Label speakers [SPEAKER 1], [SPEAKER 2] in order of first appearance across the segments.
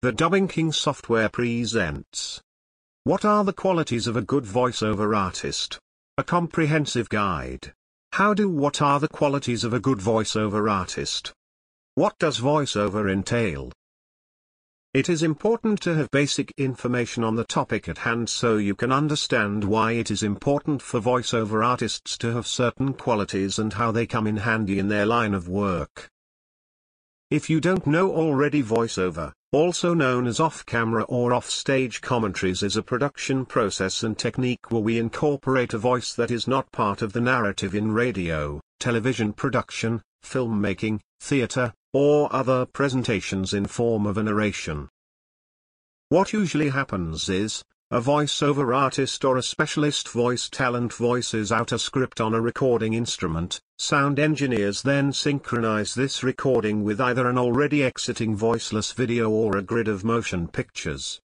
[SPEAKER 1] The Dubbing King software presents. What are the qualities of a good voiceover artist? A comprehensive guide. How do what are the qualities of a good voiceover artist? What does voiceover entail? It is important to have basic information on the topic at hand so you can understand why it is important for voiceover artists to have certain qualities and how they come in handy in their line of work. If you don't know already voiceover, also known as off-camera or off-stage commentaries is a production process and technique where we incorporate a voice that is not part of the narrative in radio, television production, filmmaking, theater, or other presentations in form of a narration. What usually happens is, a voiceover artist or a specialist voice talent voices out a script on a recording instrument, sound engineers then synchronize this recording with either an already exiting voiceless video or a grid of motion pictures.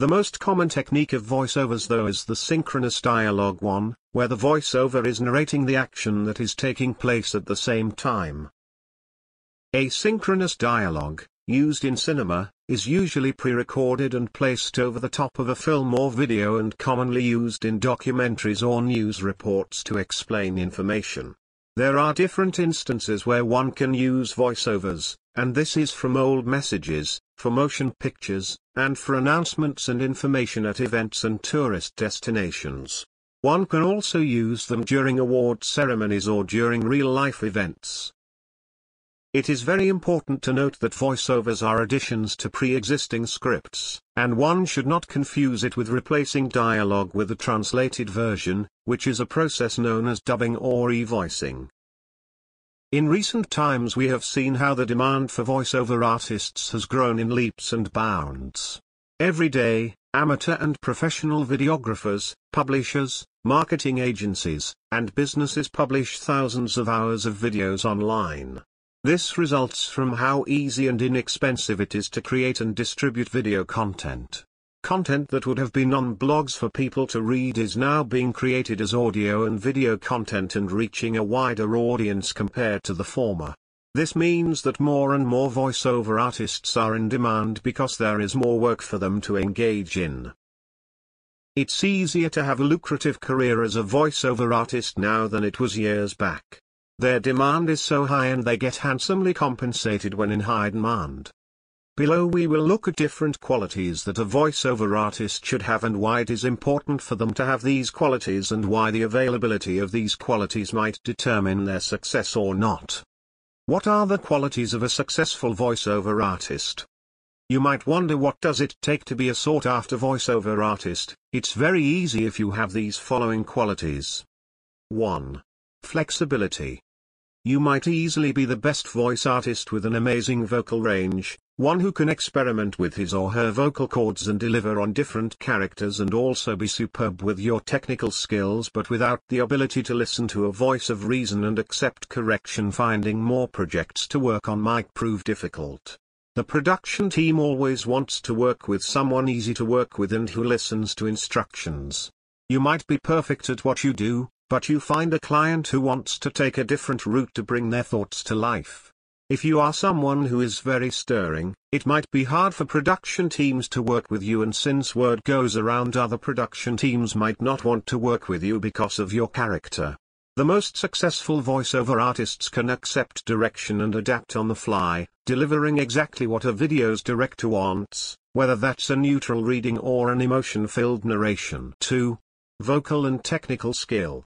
[SPEAKER 1] The most common technique of voiceovers though is the synchronous dialogue one, where the voiceover is narrating the action that is taking place at the same time. Asynchronous dialogue, used in cinema, is usually pre-recorded and placed over the top of a film or video and commonly used in documentaries or news reports to explain information. There are different instances where one can use voiceovers, and this is from old messages, for motion pictures, and for announcements and information at events and tourist destinations. One can also use them during award ceremonies or during real-life events. It is very important to note that voiceovers are additions to pre-existing scripts, and one should not confuse it with replacing dialogue with a translated version, which is a process known as dubbing or revoicing. In recent times we have seen how the demand for voiceover artists has grown in leaps and bounds. Every day, amateur and professional videographers, publishers, marketing agencies, and businesses publish thousands of hours of videos online. This results from how easy and inexpensive it is to create and distribute video content. Content that would have been on blogs for people to read is now being created as audio and video content and reaching a wider audience compared to the former. This means that more and more voiceover artists are in demand because there is more work for them to engage in. It's easier to have a lucrative career as a voiceover artist now than it was years back. Their demand is so high and they get handsomely compensated when in high demand. Below we will look at different qualities that a voiceover artist should have and why it is important for them to have these qualities and why the availability of these qualities might determine their success or not. What are the qualities of a successful voiceover artist? You might wonder what does it take to be a sought after voiceover artist, it's very easy if you have these following qualities. 1. Flexibility. You might easily be the best voice artist with an amazing vocal range, one who can experiment with his or her vocal cords and deliver on different characters and also be superb with your technical skills but without the ability to listen to a voice of reason and accept correction finding more projects to work on might prove difficult. The production team always wants to work with someone easy to work with and who listens to instructions. You might be perfect at what you do, but you find a client who wants to take a different route to bring their thoughts to life. If you are someone who is very stirring, it might be hard for production teams to work with you and since word goes around other production teams might not want to work with you because of your character. The most successful voiceover artists can accept direction and adapt on the fly, delivering exactly what a video's director wants, whether that's a neutral reading or an emotion-filled narration. 2. Vocal and technical skill.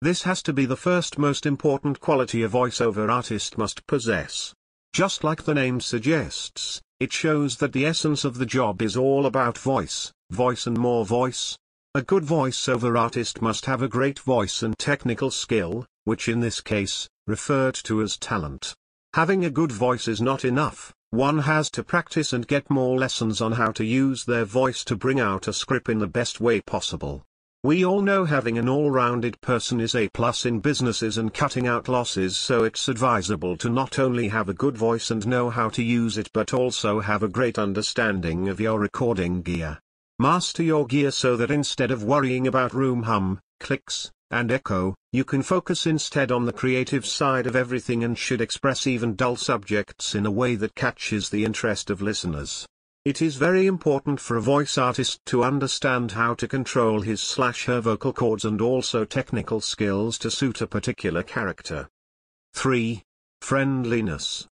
[SPEAKER 1] This has to be the first most important quality a voiceover artist must possess. Just like the name suggests, it shows that the essence of the job is all about voice, voice and more voice. A good voiceover artist must have a great voice and technical skill, which in this case, referred to as talent. Having a good voice is not enough, one has to practice and get more lessons on how to use their voice to bring out a script in the best way possible. We all know having an all-rounded person is a plus in businesses and cutting out losses so it's advisable to not only have a good voice and know how to use it but also have a great understanding of your recording gear. Master your gear so that instead of worrying about room hum, clicks, and echo, you can focus instead on the creative side of everything and should express even dull subjects in a way that catches the interest of listeners. It is very important for a voice artist to understand how to control his slash her vocal cords and also technical skills to suit a particular character. 3. Friendliness.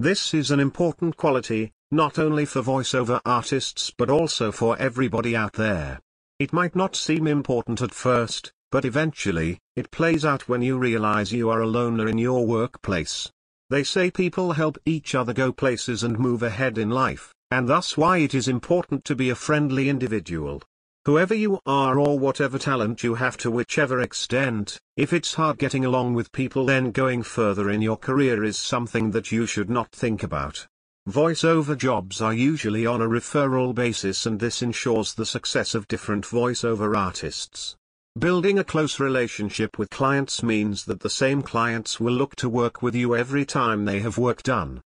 [SPEAKER 1] This is an important quality, not only for voiceover artists but also for everybody out there. It might not seem important at first, but eventually, it plays out when you realize you are a loner in your workplace. They say people help each other go places and move ahead in life, and thus why it is important to be a friendly individual. Whoever you are or whatever talent you have to whichever extent, if it's hard getting along with people then going further in your career is something that you should not think about. Voiceover jobs are usually on a referral basis and this ensures the success of different voiceover artists. Building a close relationship with clients means that the same clients will look to work with you every time they have work done.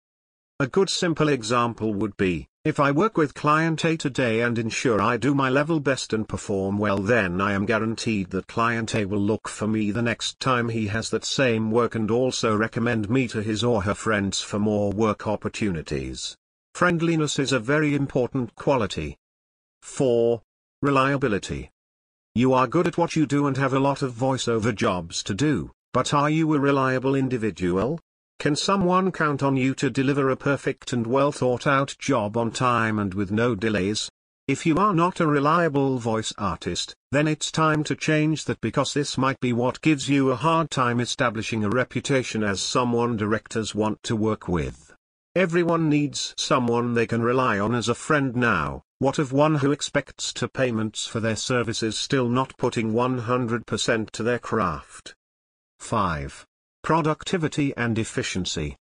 [SPEAKER 1] A good simple example would be, if I work with client A today and ensure I do my level best and perform well then I am guaranteed that client A will look for me the next time he has that same work and also recommend me to his or her friends for more work opportunities. Friendliness is a very important quality. 4. Reliability. You are good at what you do and have a lot of voiceover jobs to do, but are you a reliable individual? Can someone count on you to deliver a perfect and well thought out job on time and with no delays? If you are not a reliable voice artist, then it's time to change that because this might be what gives you a hard time establishing a reputation as someone directors want to work with. Everyone needs someone they can rely on as a friend now, what of one who expects to payments for their services still not putting 100% to their craft? 5. Productivity and efficiency.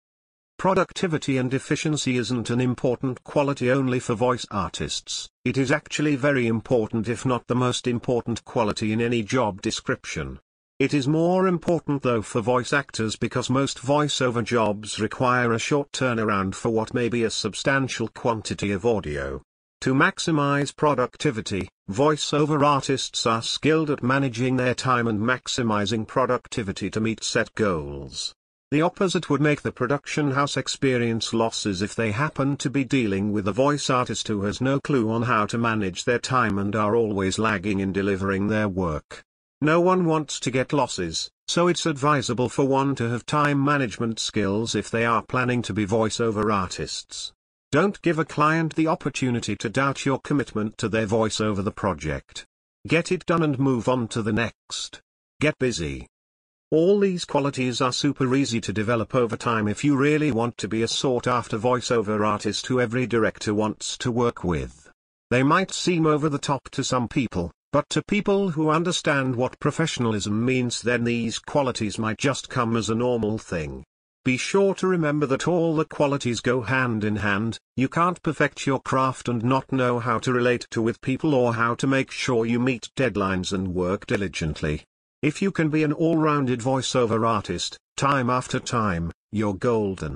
[SPEAKER 1] Productivity and efficiency isn't an important quality only for voice artists, it is actually very important if not the most important quality in any job description. It is more important though for voice actors because most voiceover jobs require a short turnaround for what may be a substantial quantity of audio. To maximize productivity, voiceover artists are skilled at managing their time and maximizing productivity to meet set goals. The opposite would make the production house experience losses if they happen to be dealing with a voice artist who has no clue on how to manage their time and are always lagging in delivering their work. No one wants to get losses, so it's advisable for one to have time management skills if they are planning to be voiceover artists. Don't give a client the opportunity to doubt your commitment to their voice over the project. Get it done and move on to the next. Get busy. All these qualities are super easy to develop over time if you really want to be a sought after voiceover artist who every director wants to work with. They might seem over the top to some people, but to people who understand what professionalism means then these qualities might just come as a normal thing. Be sure to remember that all the qualities go hand in hand, you can't perfect your craft and not know how to relate to with people or how to make sure you meet deadlines and work diligently. If you can be an all-rounded voiceover artist, time after time, you're golden.